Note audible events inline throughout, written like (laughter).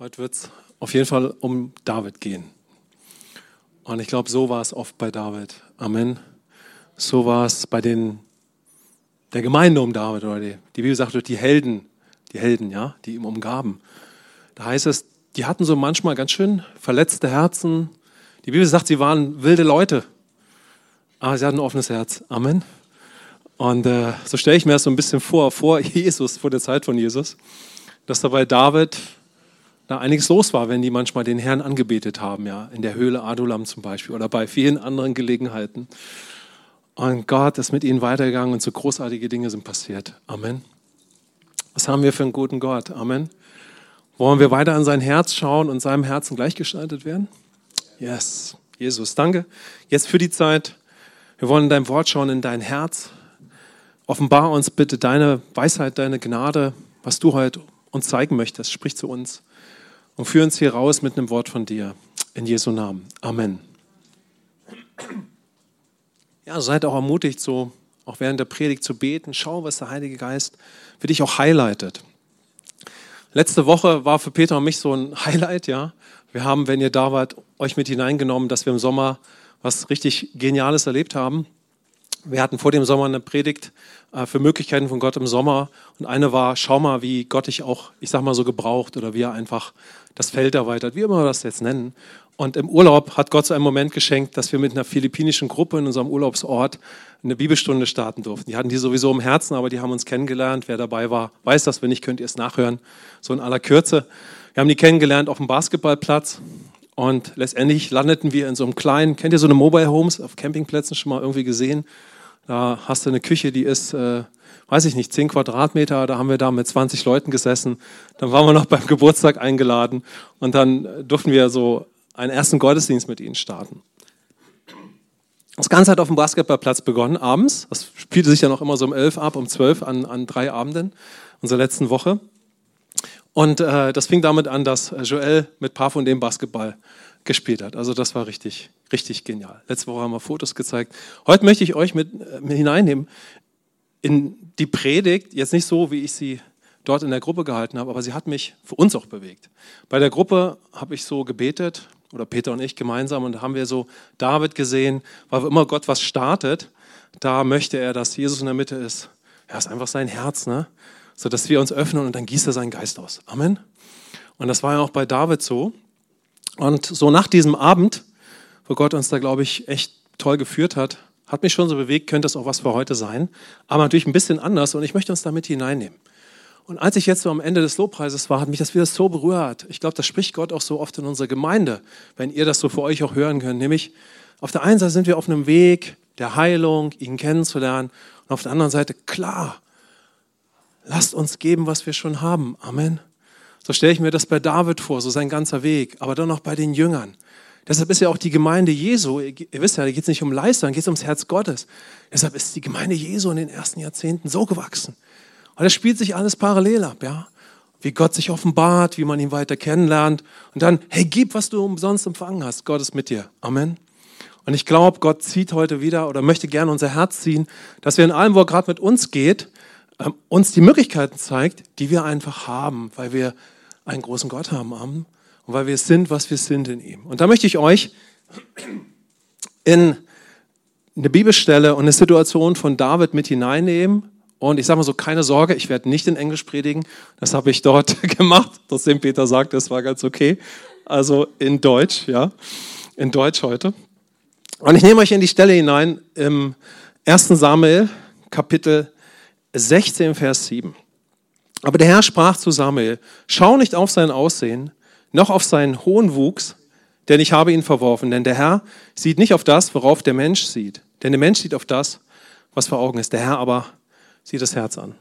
Heute wird es auf jeden Fall um David gehen. Und ich glaube, so war es oft bei David. Amen. So war es bei den, der Gemeinde um David. Oder die, die Bibel sagt, die Helden, die Helden, ja, die ihm umgaben. Da heißt es, die hatten so manchmal ganz schön verletzte Herzen. Die Bibel sagt, sie waren wilde Leute. Aber sie hatten ein offenes Herz. Amen. Und äh, so stelle ich mir das so ein bisschen vor, vor (laughs) Jesus, vor der Zeit von Jesus, dass da bei David da einiges los war, wenn die manchmal den Herrn angebetet haben, ja, in der Höhle Adulam zum Beispiel oder bei vielen anderen Gelegenheiten. Und Gott ist mit ihnen weitergegangen und so großartige Dinge sind passiert. Amen. Was haben wir für einen guten Gott? Amen. Wollen wir weiter an sein Herz schauen und seinem Herzen gleichgestaltet werden? Yes. Jesus, danke. Jetzt für die Zeit. Wir wollen in dein Wort schauen, in dein Herz. Offenbar uns bitte deine Weisheit, deine Gnade, was du heute uns zeigen möchtest. Sprich zu uns und führ uns hier raus mit einem Wort von dir. In Jesu Namen. Amen. Ja, seid auch ermutigt, so auch während der Predigt zu beten. Schau, was der Heilige Geist für dich auch highlightet. Letzte Woche war für Peter und mich so ein Highlight, ja. Wir haben, wenn ihr da wart, euch mit hineingenommen, dass wir im Sommer was richtig Geniales erlebt haben. Wir hatten vor dem Sommer eine Predigt äh, für Möglichkeiten von Gott im Sommer und eine war, schau mal, wie Gott dich auch, ich sag mal so gebraucht oder wie er einfach das Feld erweitert, wie immer wir das jetzt nennen. Und im Urlaub hat Gott so einen Moment geschenkt, dass wir mit einer philippinischen Gruppe in unserem Urlaubsort eine Bibelstunde starten durften. Die hatten die sowieso im Herzen, aber die haben uns kennengelernt. Wer dabei war, weiß das. Wenn nicht, könnt ihr es nachhören. So in aller Kürze. Wir haben die kennengelernt auf dem Basketballplatz. Und letztendlich landeten wir in so einem kleinen, kennt ihr so eine Mobile Homes auf Campingplätzen schon mal irgendwie gesehen? Da hast du eine Küche, die ist, äh, weiß ich nicht, 10 Quadratmeter. Da haben wir da mit 20 Leuten gesessen. Dann waren wir noch beim Geburtstag eingeladen und dann durften wir so einen ersten Gottesdienst mit ihnen starten. Das Ganze hat auf dem Basketballplatz begonnen, abends. Das spielte sich ja noch immer so um 11 ab, um 12 an, an drei Abenden unserer letzten Woche. Und äh, das fing damit an, dass Joel mit Paar von dem Basketball gespielt hat. Also das war richtig, richtig genial. Letzte Woche haben wir Fotos gezeigt. Heute möchte ich euch mit, äh, mit hineinnehmen in die Predigt, jetzt nicht so, wie ich sie dort in der Gruppe gehalten habe, aber sie hat mich für uns auch bewegt. Bei der Gruppe habe ich so gebetet, oder Peter und ich gemeinsam, und da haben wir so David gesehen, weil immer Gott was startet, da möchte er, dass Jesus in der Mitte ist. Er ist einfach sein Herz, ne? So dass wir uns öffnen und dann gießt er seinen Geist aus. Amen. Und das war ja auch bei David so. Und so nach diesem Abend, wo Gott uns da, glaube ich, echt toll geführt hat, hat mich schon so bewegt, könnte das auch was für heute sein. Aber natürlich ein bisschen anders und ich möchte uns damit hineinnehmen. Und als ich jetzt so am Ende des Lobpreises war, hat mich das wieder so berührt. Ich glaube, das spricht Gott auch so oft in unserer Gemeinde, wenn ihr das so für euch auch hören könnt. Nämlich, auf der einen Seite sind wir auf einem Weg der Heilung, ihn kennenzulernen. Und auf der anderen Seite, klar, lasst uns geben, was wir schon haben. Amen. So stelle ich mir das bei David vor, so sein ganzer Weg, aber dann auch bei den Jüngern. Deshalb ist ja auch die Gemeinde Jesu, ihr wisst ja, da geht es nicht um Leistung, da geht es ums Herz Gottes. Deshalb ist die Gemeinde Jesu in den ersten Jahrzehnten so gewachsen. Und es spielt sich alles parallel ab, ja. Wie Gott sich offenbart, wie man ihn weiter kennenlernt. Und dann, hey, gib, was du umsonst empfangen hast. Gott ist mit dir. Amen. Und ich glaube, Gott zieht heute wieder oder möchte gerne unser Herz ziehen, dass wir in allem, wo er gerade mit uns geht, ähm, uns die Möglichkeiten zeigt, die wir einfach haben, weil wir einen großen Gott haben. Und weil wir sind, was wir sind in ihm. Und da möchte ich euch in eine Bibelstelle und eine Situation von David mit hineinnehmen, und ich sage mal so, keine Sorge, ich werde nicht in Englisch predigen. Das habe ich dort (laughs) gemacht. Trotzdem Peter sagt, das war ganz okay. Also in Deutsch, ja. In Deutsch heute. Und ich nehme euch in die Stelle hinein im 1. Samuel, Kapitel 16, Vers 7. Aber der Herr sprach zu Samuel, schau nicht auf sein Aussehen, noch auf seinen hohen Wuchs, denn ich habe ihn verworfen. Denn der Herr sieht nicht auf das, worauf der Mensch sieht. Denn der Mensch sieht auf das, was vor Augen ist. Der Herr aber sieht das Herz an.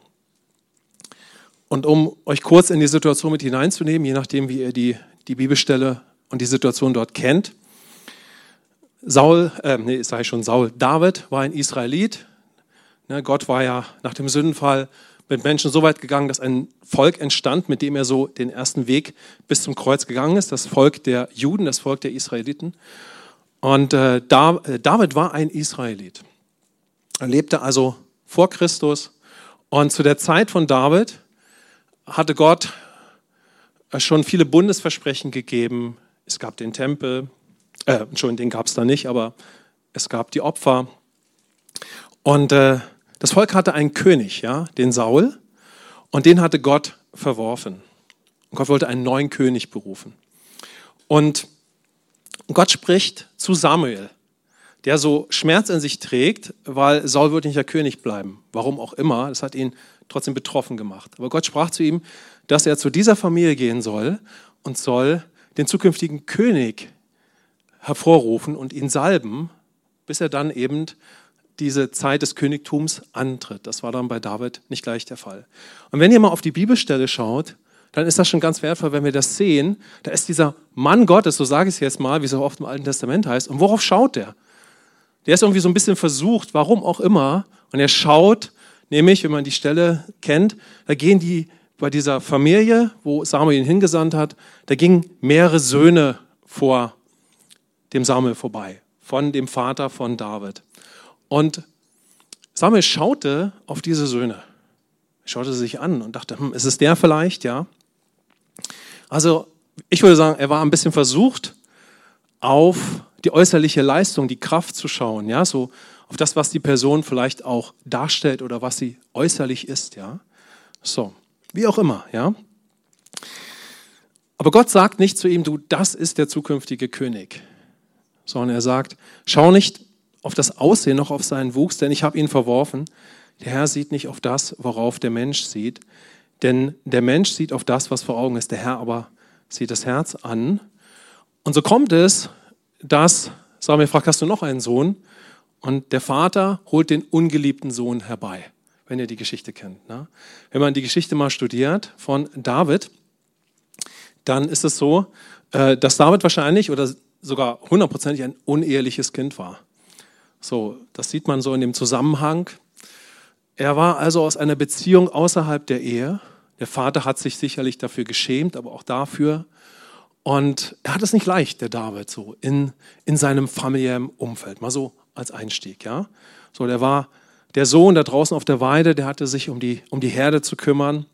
Und um euch kurz in die Situation mit hineinzunehmen, je nachdem, wie ihr die, die Bibelstelle und die Situation dort kennt. Saul, äh, nee, ich schon Saul, David war ein Israelit. Ne, Gott war ja nach dem Sündenfall mit Menschen so weit gegangen, dass ein Volk entstand, mit dem er so den ersten Weg bis zum Kreuz gegangen ist. Das Volk der Juden, das Volk der Israeliten. Und äh, äh, David war ein Israelit. Er lebte also vor Christus und zu der Zeit von David hatte Gott schon viele Bundesversprechen gegeben. Es gab den Tempel, äh, Entschuldigung, den gab es da nicht, aber es gab die Opfer. Und äh, das Volk hatte einen König, ja, den Saul, und den hatte Gott verworfen. Und Gott wollte einen neuen König berufen. Und Gott spricht zu Samuel, der so Schmerz in sich trägt, weil Saul wird nicht der König bleiben. Warum auch immer, das hat ihn trotzdem betroffen gemacht. Aber Gott sprach zu ihm, dass er zu dieser Familie gehen soll und soll den zukünftigen König hervorrufen und ihn salben, bis er dann eben diese Zeit des Königtums antritt. Das war dann bei David nicht gleich der Fall. Und wenn ihr mal auf die Bibelstelle schaut, dann ist das schon ganz wertvoll, wenn wir das sehen. Da ist dieser Mann Gottes, so sage ich es jetzt mal, wie es auch oft im Alten Testament heißt. Und worauf schaut der? Der ist irgendwie so ein bisschen versucht, warum auch immer. Und er schaut, nämlich, wenn man die Stelle kennt, da gehen die bei dieser Familie, wo Samuel ihn hingesandt hat, da gingen mehrere Söhne vor dem Samuel vorbei, von dem Vater von David. Und Samuel schaute auf diese Söhne. Schaute sie sich an und dachte, hm, ist es der vielleicht? Ja. Also, ich würde sagen, er war ein bisschen versucht, auf die äußerliche Leistung, die Kraft zu schauen, ja, so auf das, was die Person vielleicht auch darstellt oder was sie äußerlich ist, ja. So, wie auch immer, ja. Aber Gott sagt nicht zu ihm, du, das ist der zukünftige König, sondern er sagt, schau nicht auf das Aussehen noch auf seinen Wuchs, denn ich habe ihn verworfen. Der Herr sieht nicht auf das, worauf der Mensch sieht, denn der Mensch sieht auf das, was vor Augen ist, der Herr aber sieht das Herz an. Und so kommt es, dass Samuel fragt, hast du noch einen Sohn? Und der Vater holt den ungeliebten Sohn herbei, wenn ihr die Geschichte kennt. Ne? Wenn man die Geschichte mal studiert von David, dann ist es so, äh, dass David wahrscheinlich oder sogar hundertprozentig ein uneheliches Kind war. So, das sieht man so in dem Zusammenhang. Er war also aus einer Beziehung außerhalb der Ehe. Der Vater hat sich sicherlich dafür geschämt, aber auch dafür. Und er hat es nicht leicht, der David, so in, in seinem familiären Umfeld. Mal so als Einstieg, ja. So, der war der Sohn da draußen auf der Weide, der hatte sich um die, um die Herde zu kümmern.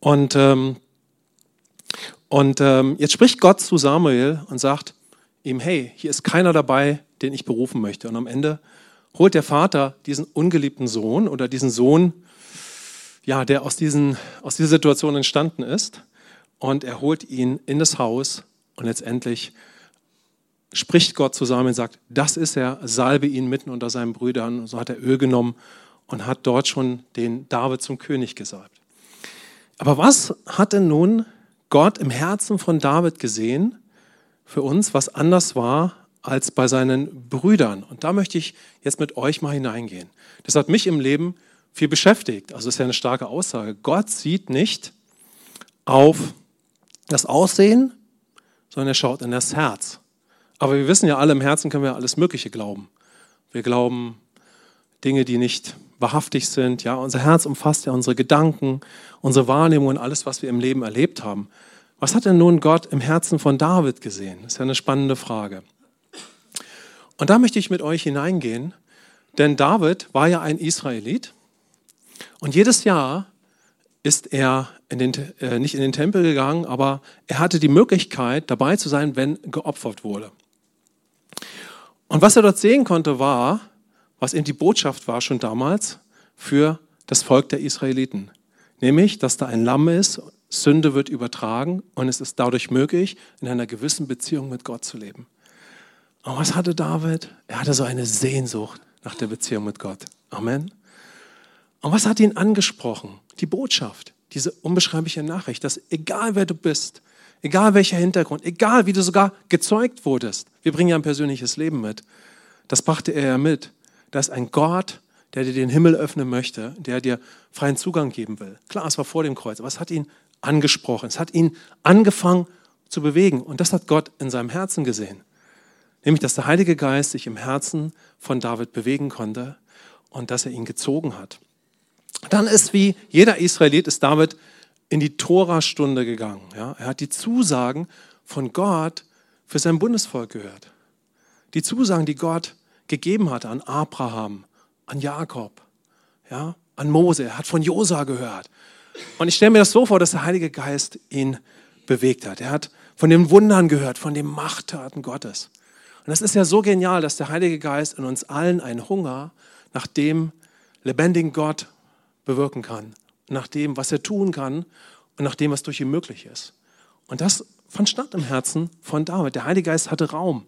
Und, ähm, und ähm, jetzt spricht Gott zu Samuel und sagt ihm, hey, hier ist keiner dabei, den ich berufen möchte. Und am Ende holt der Vater diesen ungeliebten Sohn oder diesen Sohn, ja, der aus, diesen, aus dieser Situation entstanden ist, und er holt ihn in das Haus und letztendlich spricht Gott zusammen und sagt, das ist er, salbe ihn mitten unter seinen Brüdern. Und so hat er Öl genommen und hat dort schon den David zum König gesalbt. Aber was hat denn nun Gott im Herzen von David gesehen für uns, was anders war als bei seinen Brüdern. Und da möchte ich jetzt mit euch mal hineingehen. Das hat mich im Leben viel beschäftigt. Also ist ja eine starke Aussage. Gott sieht nicht auf das Aussehen, sondern er schaut in das Herz. Aber wir wissen ja alle, im Herzen können wir alles Mögliche glauben. Wir glauben Dinge, die nicht wahrhaftig sind. Ja, unser Herz umfasst ja unsere Gedanken, unsere Wahrnehmungen, alles, was wir im Leben erlebt haben. Was hat denn nun Gott im Herzen von David gesehen? Das ist ja eine spannende Frage. Und da möchte ich mit euch hineingehen, denn David war ja ein Israelit und jedes Jahr ist er in den, äh, nicht in den Tempel gegangen, aber er hatte die Möglichkeit, dabei zu sein, wenn geopfert wurde. Und was er dort sehen konnte, war, was eben die Botschaft war schon damals für das Volk der Israeliten. Nämlich, dass da ein Lamm ist, Sünde wird übertragen und es ist dadurch möglich, in einer gewissen Beziehung mit Gott zu leben. Und was hatte David? Er hatte so eine Sehnsucht nach der Beziehung mit Gott. Amen. Und was hat ihn angesprochen? Die Botschaft, diese unbeschreibliche Nachricht, dass egal wer du bist, egal welcher Hintergrund, egal wie du sogar gezeugt wurdest, wir bringen ja ein persönliches Leben mit. Das brachte er ja mit. Da ist ein Gott, der dir den Himmel öffnen möchte, der dir freien Zugang geben will. Klar, es war vor dem Kreuz, aber es hat ihn angesprochen. Es hat ihn angefangen zu bewegen. Und das hat Gott in seinem Herzen gesehen. Nämlich, dass der Heilige Geist sich im Herzen von David bewegen konnte und dass er ihn gezogen hat. Dann ist wie jeder Israelit ist David in die Tora-Stunde gegangen. Ja? Er hat die Zusagen von Gott für sein Bundesvolk gehört. Die Zusagen, die Gott gegeben hatte an Abraham, an Jakob, ja, an Mose. Er hat von Josa gehört. Und ich stelle mir das so vor, dass der Heilige Geist ihn bewegt hat. Er hat von den Wundern gehört, von den Machttaten Gottes. Und das ist ja so genial, dass der Heilige Geist in uns allen einen Hunger nach dem lebendigen Gott bewirken kann, nach dem, was er tun kann und nach dem, was durch ihn möglich ist. Und das fand statt im Herzen von David. Der Heilige Geist hatte Raum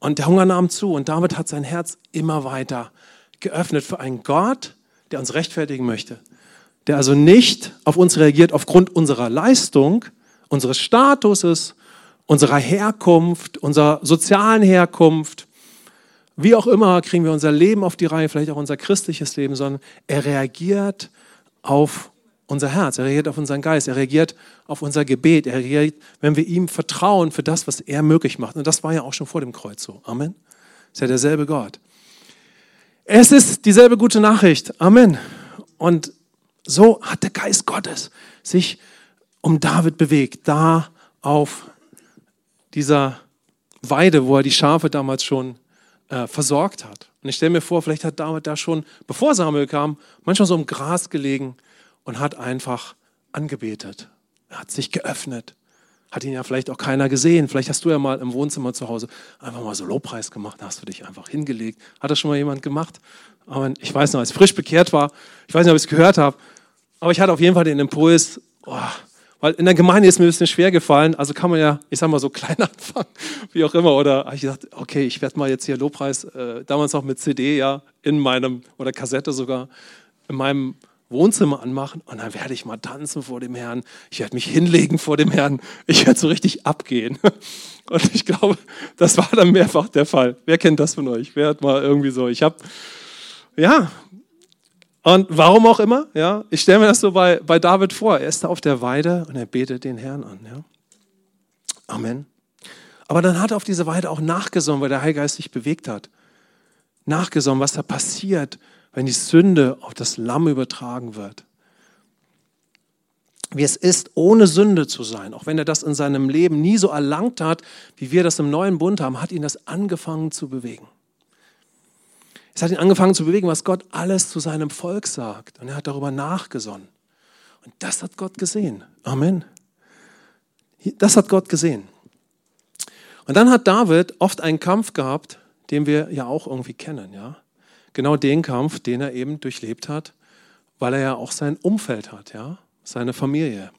und der Hunger nahm zu und David hat sein Herz immer weiter geöffnet für einen Gott, der uns rechtfertigen möchte, der also nicht auf uns reagiert aufgrund unserer Leistung, unseres Statuses, unserer Herkunft, unserer sozialen Herkunft, wie auch immer kriegen wir unser Leben auf die Reihe, vielleicht auch unser christliches Leben, sondern er reagiert auf unser Herz, er reagiert auf unseren Geist, er reagiert auf unser Gebet, er reagiert, wenn wir ihm vertrauen für das, was er möglich macht. Und das war ja auch schon vor dem Kreuz so. Amen. Ist ja derselbe Gott. Es ist dieselbe gute Nachricht. Amen. Und so hat der Geist Gottes sich um David bewegt, da auf dieser Weide, wo er die Schafe damals schon äh, versorgt hat. Und ich stelle mir vor, vielleicht hat David da schon, bevor Samuel kam, manchmal so im Gras gelegen und hat einfach angebetet. Er hat sich geöffnet. Hat ihn ja vielleicht auch keiner gesehen. Vielleicht hast du ja mal im Wohnzimmer zu Hause einfach mal so Lobpreis gemacht, da hast du dich einfach hingelegt. Hat das schon mal jemand gemacht? Aber ich weiß noch, als ich frisch bekehrt war, ich weiß nicht, ob ich es gehört habe, aber ich hatte auf jeden Fall den Impuls, oh, weil in der Gemeinde ist mir ein bisschen schwer gefallen, also kann man ja, ich sag mal so (laughs) klein anfangen, wie auch immer. Oder ich gedacht, okay, ich werde mal jetzt hier Lobpreis, äh, damals noch mit CD, ja, in meinem, oder Kassette sogar, in meinem Wohnzimmer anmachen und dann werde ich mal tanzen vor dem Herrn. Ich werde mich hinlegen vor dem Herrn. Ich werde so richtig abgehen. (laughs) Und ich glaube, das war dann mehrfach der Fall. Wer kennt das von euch? Wer hat mal irgendwie so, ich habe, ja, und warum auch immer, ja, ich stelle mir das so bei, bei David vor. Er ist da auf der Weide und er betet den Herrn an. Ja. Amen. Aber dann hat er auf diese Weide auch nachgesonnen, weil der Heilige Geist sich bewegt hat. Nachgesonnen, was da passiert, wenn die Sünde auf das Lamm übertragen wird. Wie es ist, ohne Sünde zu sein, auch wenn er das in seinem Leben nie so erlangt hat, wie wir das im neuen Bund haben, hat ihn das angefangen zu bewegen. Es hat ihn angefangen zu bewegen, was Gott alles zu seinem Volk sagt. Und er hat darüber nachgesonnen. Und das hat Gott gesehen. Amen. Das hat Gott gesehen. Und dann hat David oft einen Kampf gehabt, den wir ja auch irgendwie kennen, ja. Genau den Kampf, den er eben durchlebt hat, weil er ja auch sein Umfeld hat, ja, seine Familie.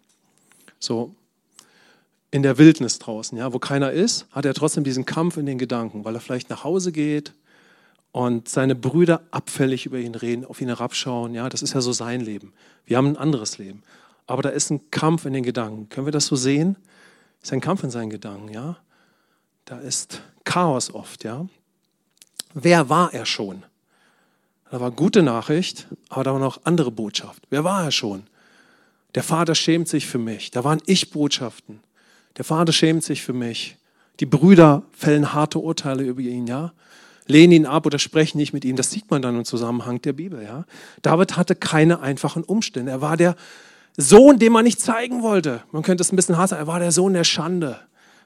So in der Wildnis draußen, ja, wo keiner ist, hat er trotzdem diesen Kampf in den Gedanken, weil er vielleicht nach Hause geht, und seine Brüder abfällig über ihn reden, auf ihn herabschauen. Ja, das ist ja so sein Leben. Wir haben ein anderes Leben. Aber da ist ein Kampf in den Gedanken. Können wir das so sehen? Ist ein Kampf in seinen Gedanken, ja? Da ist Chaos oft, ja? Wer war er schon? Da war gute Nachricht, aber da war noch andere Botschaft. Wer war er schon? Der Vater schämt sich für mich. Da waren Ich-Botschaften. Der Vater schämt sich für mich. Die Brüder fällen harte Urteile über ihn, ja? Lehnen ihn ab oder sprechen nicht mit ihm. Das sieht man dann im Zusammenhang der Bibel. Ja? David hatte keine einfachen Umstände. Er war der Sohn, den man nicht zeigen wollte. Man könnte es ein bisschen hart sagen. Er war der Sohn der Schande.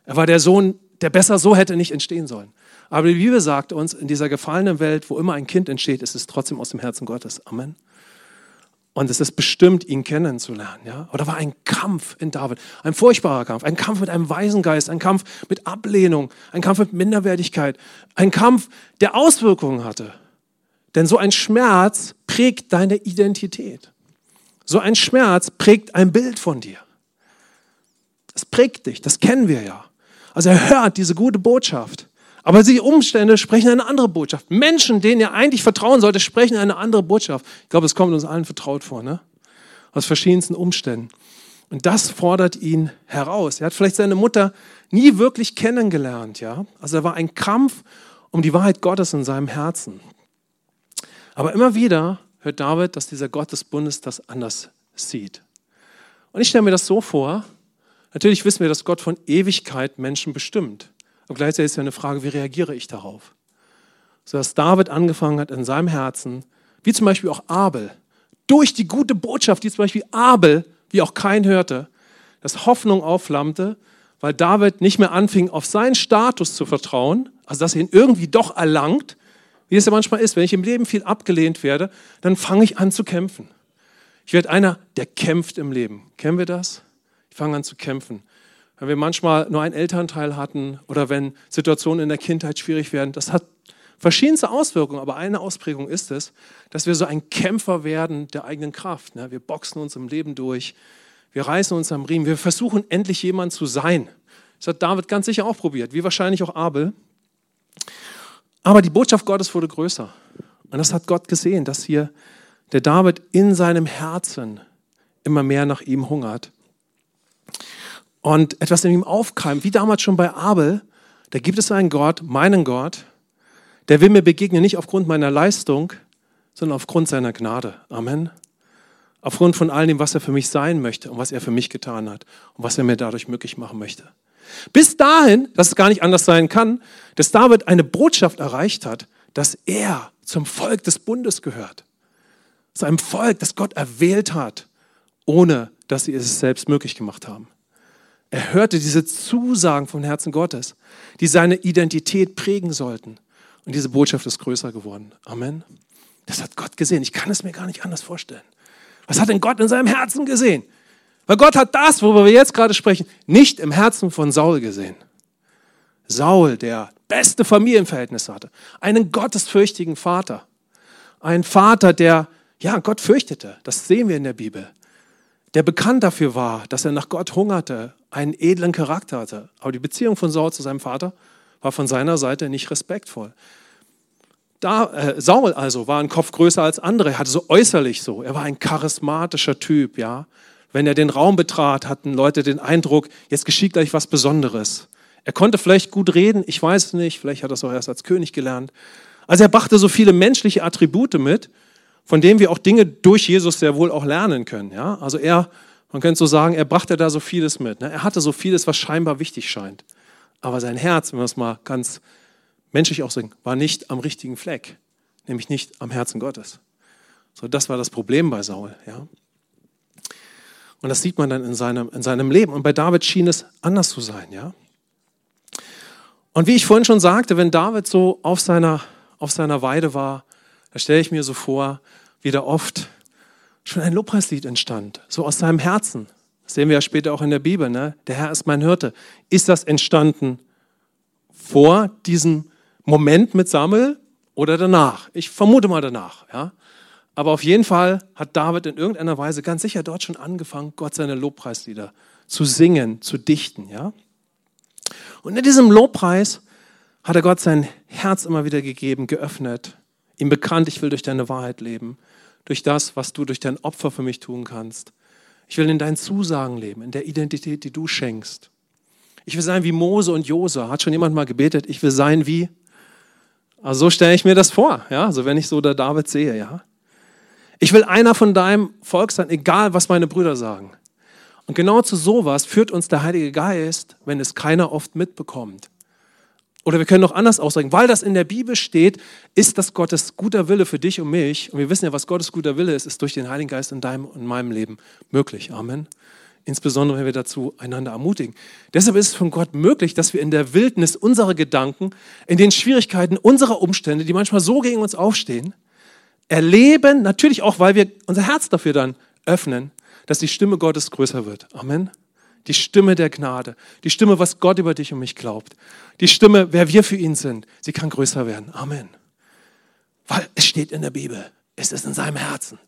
Er war der Sohn, der besser so hätte nicht entstehen sollen. Aber die Bibel sagt uns, in dieser gefallenen Welt, wo immer ein Kind entsteht, ist es trotzdem aus dem Herzen Gottes. Amen. Und es ist bestimmt, ihn kennenzulernen. Ja? Oder war ein Kampf in David, ein furchtbarer Kampf, ein Kampf mit einem Waisengeist, ein Kampf mit Ablehnung, ein Kampf mit Minderwertigkeit, ein Kampf, der Auswirkungen hatte. Denn so ein Schmerz prägt deine Identität. So ein Schmerz prägt ein Bild von dir. Das prägt dich, das kennen wir ja. Also er hört diese gute Botschaft aber die Umstände sprechen eine andere Botschaft. Menschen, denen ihr eigentlich vertrauen solltet, sprechen eine andere Botschaft. Ich glaube, es kommt uns allen vertraut vor, ne? Aus verschiedensten Umständen. Und das fordert ihn heraus. Er hat vielleicht seine Mutter nie wirklich kennengelernt, ja? Also er war ein Kampf um die Wahrheit Gottes in seinem Herzen. Aber immer wieder hört David, dass dieser Gott des Bundes das anders sieht. Und ich stelle mir das so vor, natürlich wissen wir, dass Gott von Ewigkeit Menschen bestimmt. Und gleichzeitig ist ja eine Frage, wie reagiere ich darauf? So dass David angefangen hat in seinem Herzen, wie zum Beispiel auch Abel, durch die gute Botschaft, die zum Beispiel Abel, wie auch kein hörte, dass Hoffnung aufflammte, weil David nicht mehr anfing, auf seinen Status zu vertrauen, also dass er ihn irgendwie doch erlangt, wie es ja manchmal ist, wenn ich im Leben viel abgelehnt werde, dann fange ich an zu kämpfen. Ich werde einer, der kämpft im Leben. Kennen wir das? Ich fange an zu kämpfen. Wenn wir manchmal nur einen Elternteil hatten oder wenn Situationen in der Kindheit schwierig werden, das hat verschiedenste Auswirkungen, aber eine Ausprägung ist es, dass wir so ein Kämpfer werden der eigenen Kraft. Ne? Wir boxen uns im Leben durch, wir reißen uns am Riemen, wir versuchen endlich jemand zu sein. Das hat David ganz sicher auch probiert, wie wahrscheinlich auch Abel. Aber die Botschaft Gottes wurde größer. Und das hat Gott gesehen, dass hier der David in seinem Herzen immer mehr nach ihm hungert. Und etwas in ihm aufkeimt, wie damals schon bei Abel, da gibt es einen Gott, meinen Gott, der will mir begegnen, nicht aufgrund meiner Leistung, sondern aufgrund seiner Gnade. Amen. Aufgrund von all dem, was er für mich sein möchte und was er für mich getan hat und was er mir dadurch möglich machen möchte. Bis dahin, dass es gar nicht anders sein kann, dass David eine Botschaft erreicht hat, dass er zum Volk des Bundes gehört. Zu einem Volk, das Gott erwählt hat, ohne dass sie es selbst möglich gemacht haben. Er hörte diese Zusagen vom Herzen Gottes, die seine Identität prägen sollten. Und diese Botschaft ist größer geworden. Amen. Das hat Gott gesehen. Ich kann es mir gar nicht anders vorstellen. Was hat denn Gott in seinem Herzen gesehen? Weil Gott hat das, worüber wir jetzt gerade sprechen, nicht im Herzen von Saul gesehen. Saul, der beste Familienverhältnisse hatte, einen gottesfürchtigen Vater, ein Vater, der ja Gott fürchtete. Das sehen wir in der Bibel. Der bekannt dafür war, dass er nach Gott hungerte, einen edlen Charakter hatte. Aber die Beziehung von Saul zu seinem Vater war von seiner Seite nicht respektvoll. Da, äh, Saul also war ein Kopf größer als andere, er hatte so äußerlich so, er war ein charismatischer Typ, ja. Wenn er den Raum betrat, hatten Leute den Eindruck, jetzt geschieht gleich was Besonderes. Er konnte vielleicht gut reden, ich weiß es nicht, vielleicht hat er es auch erst als König gelernt. Also er brachte so viele menschliche Attribute mit, von denen wir auch Dinge durch Jesus sehr wohl auch lernen können. Ja? Also er, man könnte so sagen, er brachte da so vieles mit. Ne? Er hatte so vieles, was scheinbar wichtig scheint. Aber sein Herz, wenn wir es mal ganz menschlich auch sagen, war nicht am richtigen Fleck, nämlich nicht am Herzen Gottes. So, das war das Problem bei Saul. Ja? Und das sieht man dann in seinem, in seinem Leben. Und bei David schien es anders zu sein. Ja? Und wie ich vorhin schon sagte, wenn David so auf seiner, auf seiner Weide war, da stelle ich mir so vor, wie da oft schon ein Lobpreislied entstand, so aus seinem Herzen. Das sehen wir ja später auch in der Bibel. Ne? Der Herr ist mein Hirte. Ist das entstanden vor diesem Moment mit Samuel oder danach? Ich vermute mal danach. Ja? Aber auf jeden Fall hat David in irgendeiner Weise ganz sicher dort schon angefangen, Gott seine Lobpreislieder zu singen, zu dichten. Ja? Und in diesem Lobpreis hat er Gott sein Herz immer wieder gegeben, geöffnet, ihm bekannt, ich will durch deine Wahrheit leben, durch das, was du durch dein Opfer für mich tun kannst. Ich will in deinen Zusagen leben, in der Identität, die du schenkst. Ich will sein wie Mose und Josa. Hat schon jemand mal gebetet? Ich will sein wie? Also so stelle ich mir das vor, ja, also wenn ich so der David sehe, ja. Ich will einer von deinem Volk sein, egal was meine Brüder sagen. Und genau zu sowas führt uns der Heilige Geist, wenn es keiner oft mitbekommt. Oder wir können noch anders ausdrücken, weil das in der Bibel steht, ist das Gottes guter Wille für dich und mich. Und wir wissen ja, was Gottes guter Wille ist, ist durch den Heiligen Geist in deinem und meinem Leben möglich. Amen. Insbesondere, wenn wir dazu einander ermutigen. Deshalb ist es von Gott möglich, dass wir in der Wildnis unserer Gedanken, in den Schwierigkeiten unserer Umstände, die manchmal so gegen uns aufstehen, erleben, natürlich auch, weil wir unser Herz dafür dann öffnen, dass die Stimme Gottes größer wird. Amen. Die Stimme der Gnade. Die Stimme, was Gott über dich und mich glaubt. Die Stimme, wer wir für ihn sind. Sie kann größer werden. Amen. Weil es steht in der Bibel. Es ist in seinem Herzen.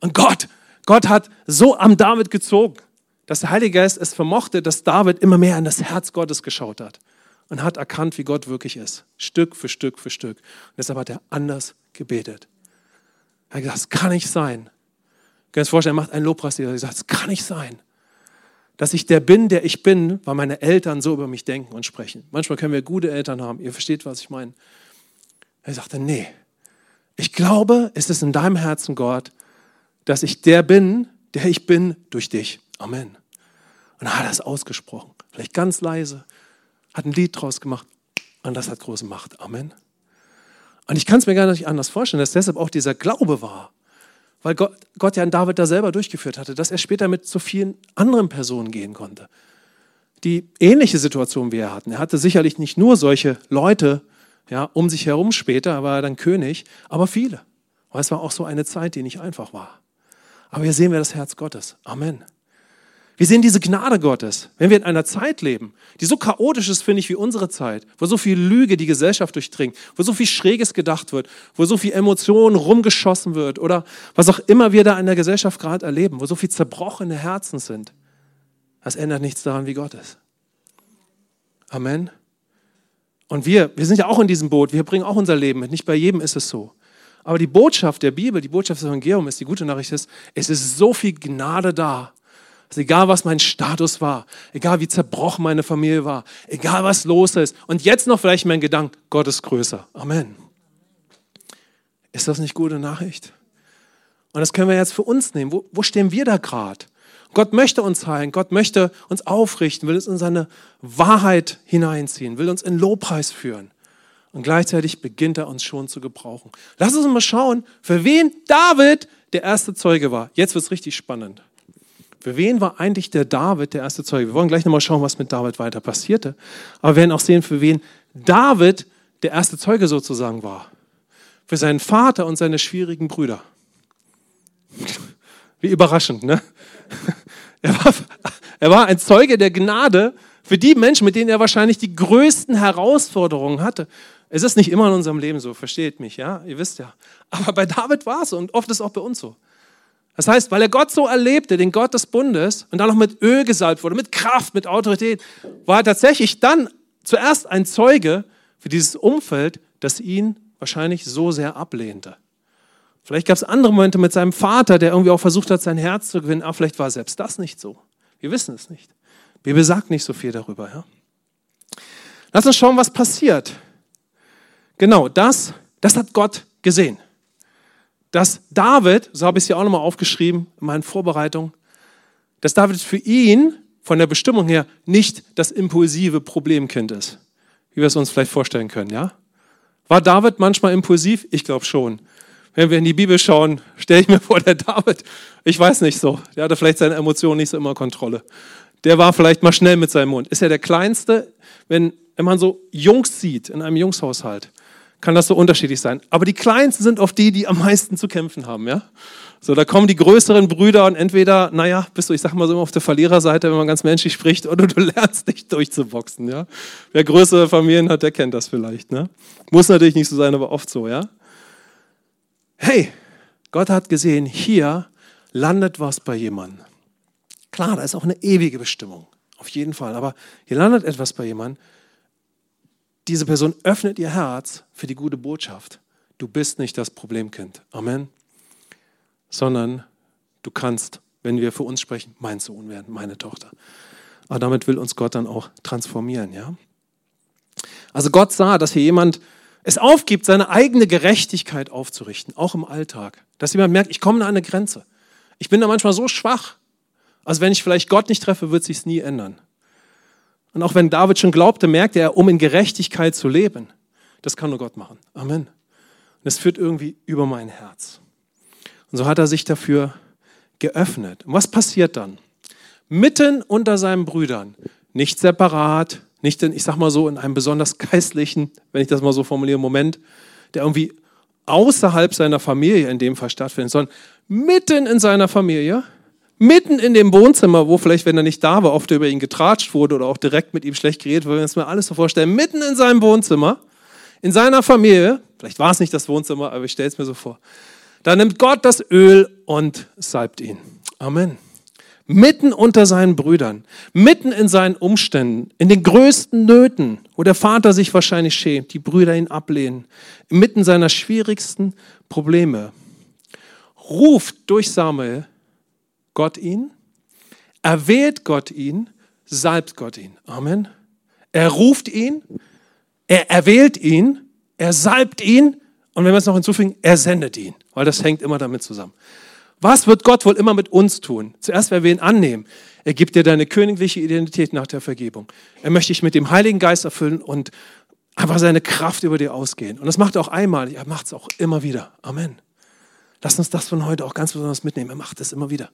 Und Gott, Gott hat so am David gezogen, dass der Heilige Geist es vermochte, dass David immer mehr an das Herz Gottes geschaut hat und hat erkannt, wie Gott wirklich ist. Stück für Stück für Stück. Und deshalb hat er anders gebetet. Er hat gesagt, es kann nicht sein, Könnt ihr euch vorstellen, er macht einen Lobpreis, der sagt, es kann nicht sein, dass ich der bin, der ich bin, weil meine Eltern so über mich denken und sprechen. Manchmal können wir gute Eltern haben, ihr versteht, was ich meine. Er sagte, nee, ich glaube, es ist in deinem Herzen, Gott, dass ich der bin, der ich bin durch dich. Amen. Und er hat das ausgesprochen, vielleicht ganz leise, hat ein Lied draus gemacht und das hat große Macht. Amen. Und ich kann es mir gar nicht anders vorstellen, dass deshalb auch dieser Glaube war weil Gott, Gott ja an David da selber durchgeführt hatte, dass er später mit so vielen anderen Personen gehen konnte, die ähnliche Situationen wie er hatten. Er hatte sicherlich nicht nur solche Leute ja, um sich herum später, war er dann König, aber viele. Weil es war auch so eine Zeit, die nicht einfach war. Aber hier sehen wir das Herz Gottes. Amen. Wir sehen diese Gnade Gottes, wenn wir in einer Zeit leben, die so chaotisch ist, finde ich, wie unsere Zeit, wo so viel Lüge die Gesellschaft durchdringt, wo so viel Schräges gedacht wird, wo so viel Emotionen rumgeschossen wird oder was auch immer wir da in der Gesellschaft gerade erleben, wo so viel zerbrochene Herzen sind. Das ändert nichts daran, wie Gott ist. Amen. Und wir, wir sind ja auch in diesem Boot, wir bringen auch unser Leben mit. Nicht bei jedem ist es so. Aber die Botschaft der Bibel, die Botschaft des Evangeliums ist, die gute Nachricht ist, es ist so viel Gnade da also egal, was mein Status war, egal wie zerbrochen meine Familie war, egal was los ist. Und jetzt noch vielleicht mein Gedanke, Gott ist größer. Amen. Ist das nicht gute Nachricht? Und das können wir jetzt für uns nehmen. Wo, wo stehen wir da gerade? Gott möchte uns heilen, Gott möchte uns aufrichten, will uns in seine Wahrheit hineinziehen, will uns in Lobpreis führen. Und gleichzeitig beginnt er uns schon zu gebrauchen. Lass uns mal schauen, für wen David der erste Zeuge war. Jetzt wird es richtig spannend. Für wen war eigentlich der David der erste Zeuge? Wir wollen gleich nochmal schauen, was mit David weiter passierte. Aber wir werden auch sehen, für wen David der erste Zeuge sozusagen war. Für seinen Vater und seine schwierigen Brüder. Wie überraschend, ne? Er war, er war ein Zeuge der Gnade für die Menschen, mit denen er wahrscheinlich die größten Herausforderungen hatte. Es ist nicht immer in unserem Leben so, versteht mich, ja? Ihr wisst ja. Aber bei David war es und oft ist es auch bei uns so. Das heißt, weil er Gott so erlebte, den Gott des Bundes, und dann noch mit Öl gesalbt wurde, mit Kraft, mit Autorität, war er tatsächlich dann zuerst ein Zeuge für dieses Umfeld, das ihn wahrscheinlich so sehr ablehnte. Vielleicht gab es andere Momente mit seinem Vater, der irgendwie auch versucht hat, sein Herz zu gewinnen, aber vielleicht war selbst das nicht so. Wir wissen es nicht. Die Bibel sagt nicht so viel darüber. Ja? Lass uns schauen, was passiert. Genau, das, das hat Gott gesehen dass David, so habe ich es ja auch nochmal aufgeschrieben in meinen Vorbereitungen, dass David für ihn von der Bestimmung her nicht das impulsive Problemkind ist, wie wir es uns vielleicht vorstellen können, ja? War David manchmal impulsiv? Ich glaube schon. Wenn wir in die Bibel schauen, stelle ich mir vor, der David, ich weiß nicht so, der hatte vielleicht seine Emotionen nicht so immer Kontrolle. Der war vielleicht mal schnell mit seinem Mund. Ist er der Kleinste, wenn, wenn man so Jungs sieht in einem Jungshaushalt? Kann das so unterschiedlich sein. Aber die Kleinsten sind oft die, die am meisten zu kämpfen haben, ja. So, da kommen die größeren Brüder und entweder, naja, bist du, ich sag mal so immer auf der Verliererseite, wenn man ganz menschlich spricht, oder du (laughs) lernst dich durchzuboxen, ja. Wer größere Familien hat, der kennt das vielleicht, ne. Muss natürlich nicht so sein, aber oft so, ja. Hey, Gott hat gesehen, hier landet was bei jemandem. Klar, da ist auch eine ewige Bestimmung, auf jeden Fall, aber hier landet etwas bei jemandem, diese Person öffnet ihr Herz für die gute Botschaft. Du bist nicht das Problemkind. Amen. Sondern du kannst, wenn wir für uns sprechen, mein Sohn werden, meine Tochter. Aber damit will uns Gott dann auch transformieren, ja? Also Gott sah, dass hier jemand es aufgibt, seine eigene Gerechtigkeit aufzurichten, auch im Alltag. Dass jemand merkt, ich komme an eine Grenze. Ich bin da manchmal so schwach. Also wenn ich vielleicht Gott nicht treffe, wird sich nie ändern. Und auch wenn David schon glaubte, merkte er, um in Gerechtigkeit zu leben, das kann nur Gott machen. Amen. Und das führt irgendwie über mein Herz. Und so hat er sich dafür geöffnet. Und was passiert dann? Mitten unter seinen Brüdern, nicht separat, nicht in, ich sag mal so, in einem besonders geistlichen, wenn ich das mal so formuliere, Moment, der irgendwie außerhalb seiner Familie in dem Fall stattfindet, sondern mitten in seiner Familie, mitten in dem Wohnzimmer, wo vielleicht, wenn er nicht da war, oft über ihn getratscht wurde oder auch direkt mit ihm schlecht geredet wenn wir uns mal alles so vorstellen, mitten in seinem Wohnzimmer, in seiner Familie, vielleicht war es nicht das Wohnzimmer, aber ich stelle es mir so vor, da nimmt Gott das Öl und salbt ihn. Amen. Mitten unter seinen Brüdern, mitten in seinen Umständen, in den größten Nöten, wo der Vater sich wahrscheinlich schämt, die Brüder ihn ablehnen, mitten seiner schwierigsten Probleme, ruft durch Samuel Gott ihn, erwählt Gott ihn, salbt Gott ihn. Amen. Er ruft ihn, er erwählt ihn, er salbt ihn und wenn wir es noch hinzufügen, er sendet ihn, weil das hängt immer damit zusammen. Was wird Gott wohl immer mit uns tun? Zuerst, werden wir ihn annehmen. Er gibt dir deine königliche Identität nach der Vergebung. Er möchte dich mit dem Heiligen Geist erfüllen und einfach seine Kraft über dir ausgehen. Und das macht er auch einmalig, er macht es auch immer wieder. Amen. Lass uns das von heute auch ganz besonders mitnehmen. Er macht es immer wieder.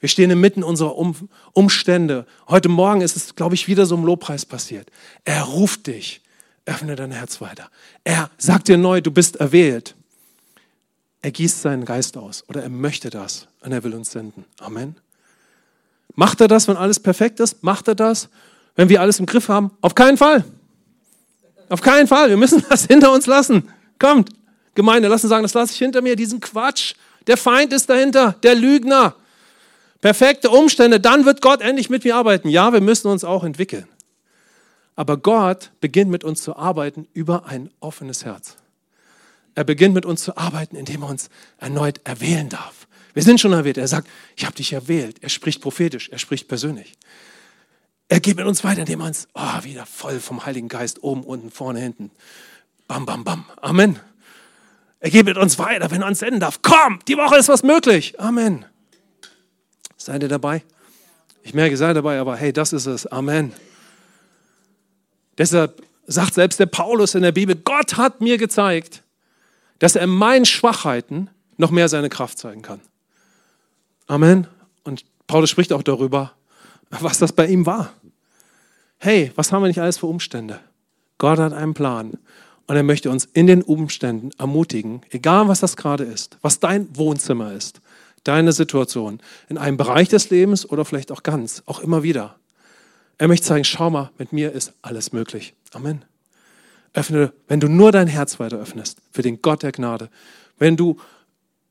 Wir stehen inmitten unserer um Umstände. Heute Morgen ist es, glaube ich, wieder so im Lobpreis passiert. Er ruft dich. Öffne dein Herz weiter. Er sagt dir neu, du bist erwählt. er gießt seinen Geist aus oder er möchte das und er will uns senden. Amen. Macht er das, wenn alles perfekt ist? Macht er das, wenn wir alles im Griff haben? Auf keinen Fall. Auf keinen Fall. Wir müssen (laughs) das hinter uns lassen. Kommt, Gemeinde, lass uns sagen, das lasse ich hinter mir, diesen Quatsch. Der Feind ist dahinter, der Lügner. Perfekte Umstände, dann wird Gott endlich mit mir arbeiten. Ja, wir müssen uns auch entwickeln. Aber Gott beginnt mit uns zu arbeiten über ein offenes Herz. Er beginnt mit uns zu arbeiten, indem er uns erneut erwählen darf. Wir sind schon erwählt. Er sagt, ich habe dich erwählt. Er spricht prophetisch, er spricht persönlich. Er geht mit uns weiter, indem er uns oh, wieder voll vom Heiligen Geist oben, unten, vorne, hinten. Bam, bam, bam. Amen. Er geht mit uns weiter, wenn er uns senden darf. Komm, die Woche ist was möglich. Amen. Seid ihr dabei? Ich merke, seid dabei, aber hey, das ist es. Amen. Deshalb sagt selbst der Paulus in der Bibel, Gott hat mir gezeigt, dass er in meinen Schwachheiten noch mehr seine Kraft zeigen kann. Amen. Und Paulus spricht auch darüber, was das bei ihm war. Hey, was haben wir nicht alles für Umstände? Gott hat einen Plan und er möchte uns in den Umständen ermutigen, egal was das gerade ist, was dein Wohnzimmer ist, deine Situation, in einem Bereich des Lebens oder vielleicht auch ganz, auch immer wieder. Er möchte zeigen, schau mal, mit mir ist alles möglich. Amen. Öffne, wenn du nur dein Herz weiter öffnest für den Gott der Gnade, wenn du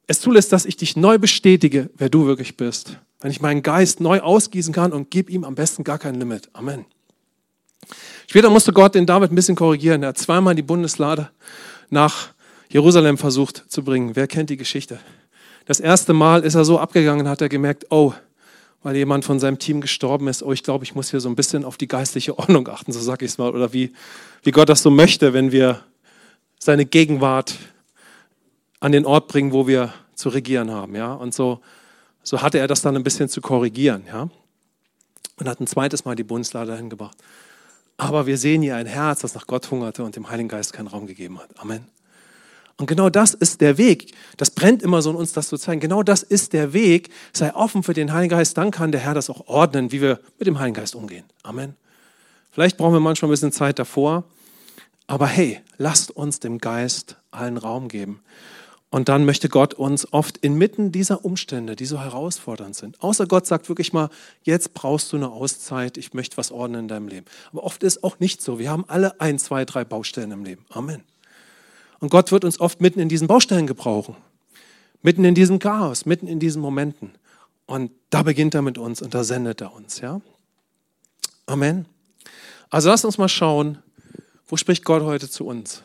es zulässt, dass ich dich neu bestätige, wer du wirklich bist, wenn ich meinen Geist neu ausgießen kann und gib ihm am besten gar kein Limit. Amen. Später musste Gott den David ein bisschen korrigieren. Er hat zweimal die Bundeslade nach Jerusalem versucht zu bringen. Wer kennt die Geschichte? Das erste Mal ist er so abgegangen, hat er gemerkt, oh, weil jemand von seinem Team gestorben ist, oh, ich glaube, ich muss hier so ein bisschen auf die geistliche Ordnung achten, so sage ich es mal, oder wie, wie Gott das so möchte, wenn wir seine Gegenwart an den Ort bringen, wo wir zu regieren haben. Ja? Und so, so hatte er das dann ein bisschen zu korrigieren. Ja? Und hat ein zweites Mal die Bundeslade dahin gebracht. Aber wir sehen hier ein Herz, das nach Gott hungerte und dem Heiligen Geist keinen Raum gegeben hat. Amen. Und genau das ist der Weg. Das brennt immer so in uns, das zu zeigen. Genau das ist der Weg. Sei offen für den Heiligen Geist. Dann kann der Herr das auch ordnen, wie wir mit dem Heiligen Geist umgehen. Amen. Vielleicht brauchen wir manchmal ein bisschen Zeit davor. Aber hey, lasst uns dem Geist allen Raum geben. Und dann möchte Gott uns oft inmitten dieser Umstände, die so herausfordernd sind, außer Gott sagt wirklich mal, jetzt brauchst du eine Auszeit, ich möchte was ordnen in deinem Leben. Aber oft ist auch nicht so. Wir haben alle ein, zwei, drei Baustellen im Leben. Amen. Und Gott wird uns oft mitten in diesen Baustellen gebrauchen. Mitten in diesem Chaos, mitten in diesen Momenten. Und da beginnt er mit uns und da sendet er uns. Ja? Amen. Also lasst uns mal schauen, wo spricht Gott heute zu uns?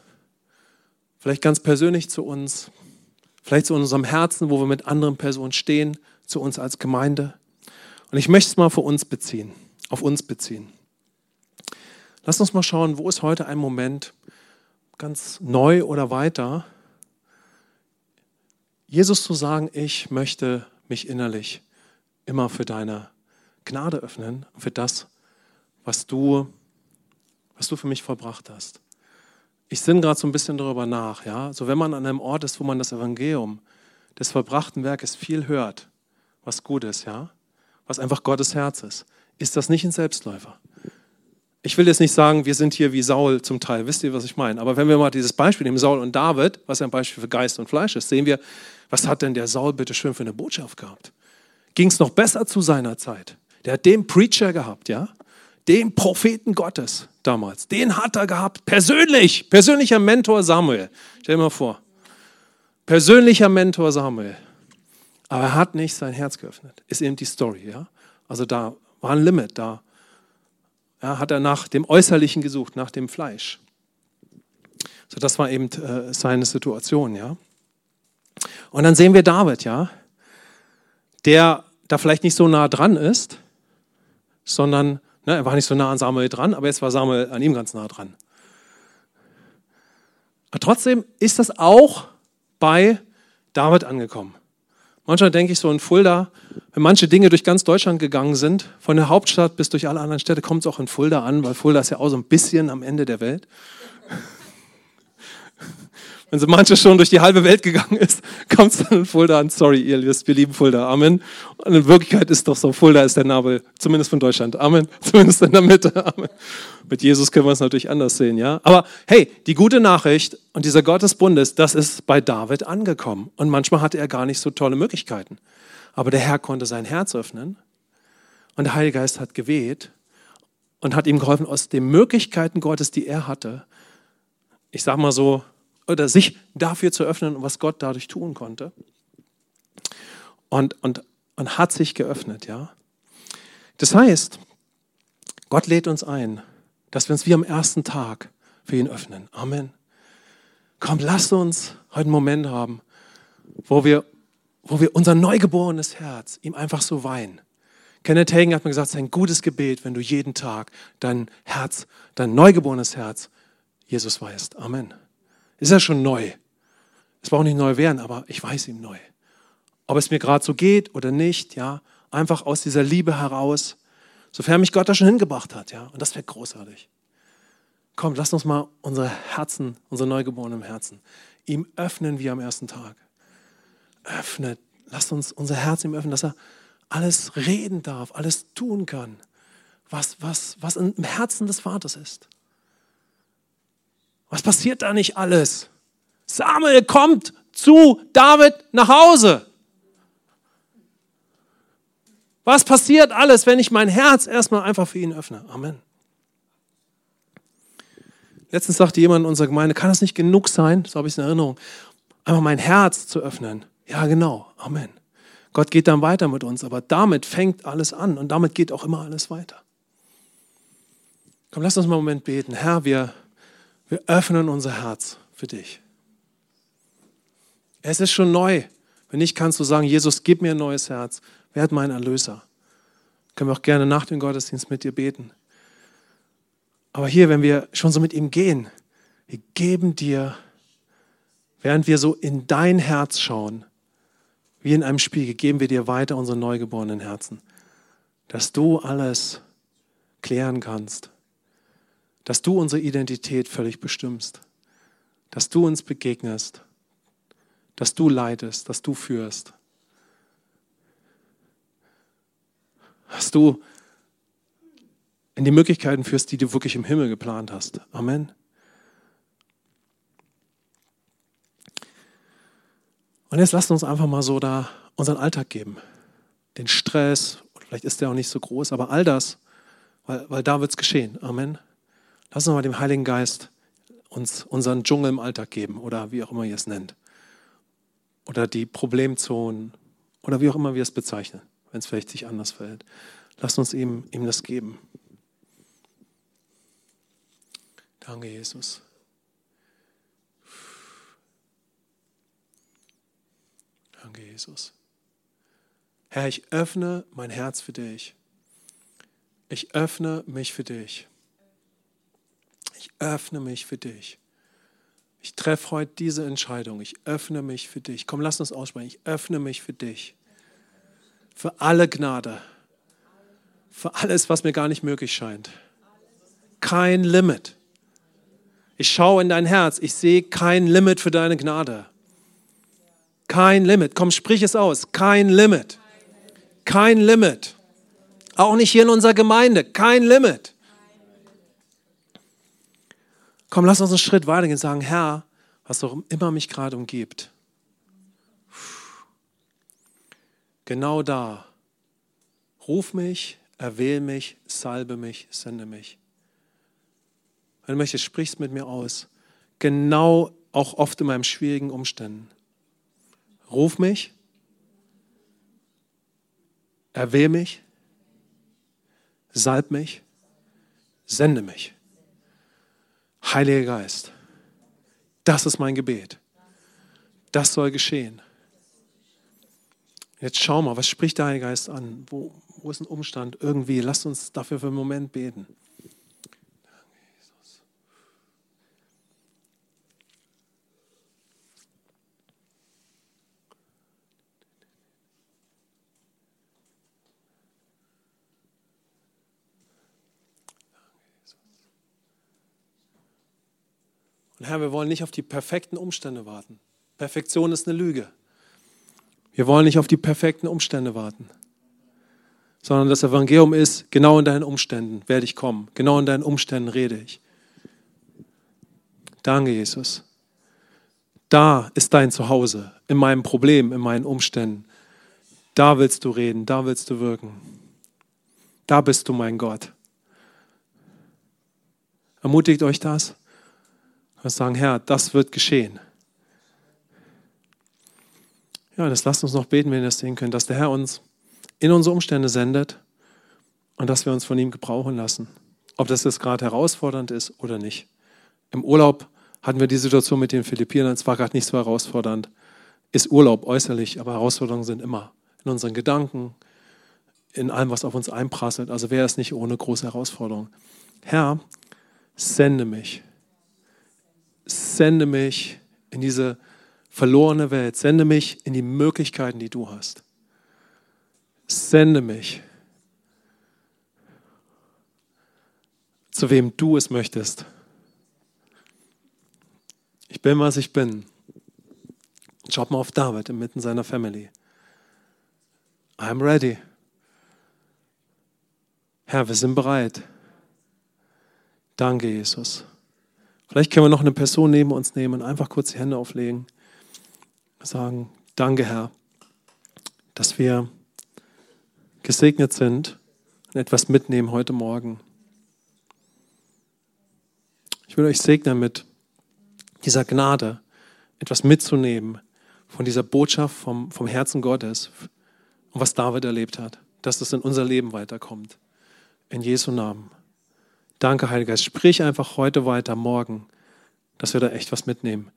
Vielleicht ganz persönlich zu uns, vielleicht zu unserem Herzen, wo wir mit anderen Personen stehen, zu uns als Gemeinde. Und ich möchte es mal für uns beziehen, auf uns beziehen. Lass uns mal schauen, wo ist heute ein Moment, ganz neu oder weiter, Jesus zu sagen, ich möchte mich innerlich immer für deine Gnade öffnen, für das, was du, was du für mich vollbracht hast ich sinne gerade so ein bisschen darüber nach, ja. So wenn man an einem Ort ist, wo man das Evangelium des vollbrachten Werkes viel hört, was gut ist, ja, was einfach Gottes Herz ist, ist das nicht ein Selbstläufer. Ich will jetzt nicht sagen, wir sind hier wie Saul zum Teil, wisst ihr, was ich meine? Aber wenn wir mal dieses Beispiel nehmen, Saul und David, was ein Beispiel für Geist und Fleisch ist, sehen wir, was hat denn der Saul bitte schön für eine Botschaft gehabt? Ging es noch besser zu seiner Zeit? Der hat den Preacher gehabt, ja? Den Propheten Gottes damals. Den hat er gehabt, persönlich, persönlicher Mentor Samuel. Stell dir mal vor, persönlicher Mentor Samuel. Aber er hat nicht sein Herz geöffnet. Ist eben die Story, ja. Also da war ein Limit, da ja, hat er nach dem Äußerlichen gesucht, nach dem Fleisch. So, das war eben äh, seine Situation, ja. Und dann sehen wir David, ja, der da vielleicht nicht so nah dran ist, sondern Ne, er war nicht so nah an Samuel dran, aber jetzt war Samuel an ihm ganz nah dran. Aber trotzdem ist das auch bei David angekommen. Manchmal denke ich so in Fulda, wenn manche Dinge durch ganz Deutschland gegangen sind, von der Hauptstadt bis durch alle anderen Städte, kommt es auch in Fulda an, weil Fulda ist ja auch so ein bisschen am Ende der Welt. Wenn so manche schon durch die halbe Welt gegangen ist, (laughs) kommt es dann in Fulda an. Sorry, ihr wisst, wir lieben Fulda. Amen. Und in Wirklichkeit ist doch so, Fulda ist der Nabel, zumindest von Deutschland. Amen. (laughs) Zumindest in der Mitte. Amen. Mit Jesus können wir es natürlich anders sehen, ja. Aber hey, die gute Nachricht und dieser Gott des Bundes, das ist bei David angekommen. Und manchmal hatte er gar nicht so tolle Möglichkeiten. Aber der Herr konnte sein Herz öffnen und der Heilige Geist hat geweht und hat ihm geholfen, aus den Möglichkeiten Gottes, die er hatte, ich sag mal so, oder sich dafür zu öffnen, was Gott dadurch tun konnte. Und, und, und hat sich geöffnet, ja. Das heißt, Gott lädt uns ein, dass wir uns wie am ersten Tag für ihn öffnen. Amen. Komm, lasst uns heute einen Moment haben, wo wir, wo wir unser neugeborenes Herz ihm einfach so weinen. Kenneth Hagen hat mir gesagt, es ist ein gutes Gebet, wenn du jeden Tag dein Herz, dein neugeborenes Herz Jesus weißt. Amen. Ist ja schon neu. Es braucht nicht neu werden, aber ich weiß ihm neu. Ob es mir gerade so geht oder nicht, ja, einfach aus dieser Liebe heraus, sofern mich Gott da schon hingebracht hat, ja, und das wäre großartig. Komm, lass uns mal unsere Herzen, unsere neugeborenen Herzen, ihm öffnen wie am ersten Tag. Öffnet, lasst uns unser Herz ihm öffnen, dass er alles reden darf, alles tun kann, was, was, was im Herzen des Vaters ist. Was passiert da nicht alles? Samuel kommt zu David nach Hause. Was passiert alles, wenn ich mein Herz erstmal einfach für ihn öffne? Amen. Letztens sagte jemand in unserer Gemeinde, kann es nicht genug sein, so habe ich es in Erinnerung, einfach mein Herz zu öffnen. Ja, genau. Amen. Gott geht dann weiter mit uns, aber damit fängt alles an und damit geht auch immer alles weiter. Komm, lass uns mal einen Moment beten. Herr, wir wir öffnen unser Herz für dich. Es ist schon neu. Wenn nicht, kannst du sagen, Jesus, gib mir ein neues Herz. Werd mein Erlöser. Können wir auch gerne nach dem Gottesdienst mit dir beten. Aber hier, wenn wir schon so mit ihm gehen, wir geben dir, während wir so in dein Herz schauen, wie in einem Spiegel, geben wir dir weiter unsere neugeborenen Herzen, dass du alles klären kannst dass du unsere Identität völlig bestimmst, dass du uns begegnest, dass du leitest, dass du führst, dass du in die Möglichkeiten führst, die du wirklich im Himmel geplant hast. Amen. Und jetzt lasst uns einfach mal so da unseren Alltag geben. Den Stress, vielleicht ist der auch nicht so groß, aber all das, weil, weil da wird es geschehen. Amen. Lass uns mal dem Heiligen Geist uns unseren Dschungel im Alltag geben oder wie auch immer ihr es nennt. Oder die Problemzonen oder wie auch immer wir es bezeichnen, wenn es vielleicht sich anders verhält. Lass uns ihm, ihm das geben. Danke, Jesus. Danke, Jesus. Herr, ich öffne mein Herz für dich. Ich öffne mich für dich ich öffne mich für dich. Ich treffe heute diese Entscheidung. Ich öffne mich für dich. Komm, lass uns aussprechen. Ich öffne mich für dich. Für alle Gnade. Für alles, was mir gar nicht möglich scheint. Kein Limit. Ich schaue in dein Herz. Ich sehe kein Limit für deine Gnade. Kein Limit. Komm, sprich es aus. Kein Limit. Kein Limit. Auch nicht hier in unserer Gemeinde. Kein Limit. Komm, lass uns einen Schritt weitergehen und sagen, Herr, was auch immer mich gerade umgibt. Genau da. Ruf mich, erwähl mich, salbe mich, sende mich. Wenn du möchtest, sprichst mit mir aus. Genau auch oft in meinen schwierigen Umständen. Ruf mich, erwähl mich, salb mich, sende mich. Heiliger Geist, das ist mein Gebet. Das soll geschehen. Jetzt schau mal, was spricht der Heilige Geist an? Wo, wo ist ein Umstand? Irgendwie, lass uns dafür für einen Moment beten. Und Herr, wir wollen nicht auf die perfekten Umstände warten. Perfektion ist eine Lüge. Wir wollen nicht auf die perfekten Umstände warten, sondern das Evangelium ist, genau in deinen Umständen werde ich kommen, genau in deinen Umständen rede ich. Danke, Jesus. Da ist dein Zuhause, in meinem Problem, in meinen Umständen. Da willst du reden, da willst du wirken. Da bist du mein Gott. Ermutigt euch das? Und sagen, Herr, das wird geschehen. Ja, das lasst uns noch beten, wenn ihr das sehen könnt, dass der Herr uns in unsere Umstände sendet und dass wir uns von ihm gebrauchen lassen. Ob das jetzt gerade herausfordernd ist oder nicht. Im Urlaub hatten wir die Situation mit den Philippinern, es war gerade nicht so herausfordernd. Ist Urlaub äußerlich, aber Herausforderungen sind immer in unseren Gedanken, in allem, was auf uns einprasselt. Also wäre es nicht ohne große Herausforderung. Herr, sende mich. Sende mich in diese verlorene Welt. Sende mich in die Möglichkeiten, die du hast. Sende mich zu wem du es möchtest. Ich bin, was ich bin. Schaut mal auf David inmitten seiner Family. I'm ready. Herr, wir sind bereit. Danke, Jesus. Vielleicht können wir noch eine Person neben uns nehmen und einfach kurz die Hände auflegen. Sagen, danke, Herr, dass wir gesegnet sind und etwas mitnehmen heute Morgen. Ich will euch segnen mit dieser Gnade etwas mitzunehmen von dieser Botschaft vom, vom Herzen Gottes und was David erlebt hat, dass das in unser Leben weiterkommt. In Jesu Namen. Danke, Heiliger Geist. Sprich einfach heute weiter, morgen, dass wir da echt was mitnehmen.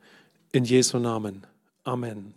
In Jesu Namen. Amen.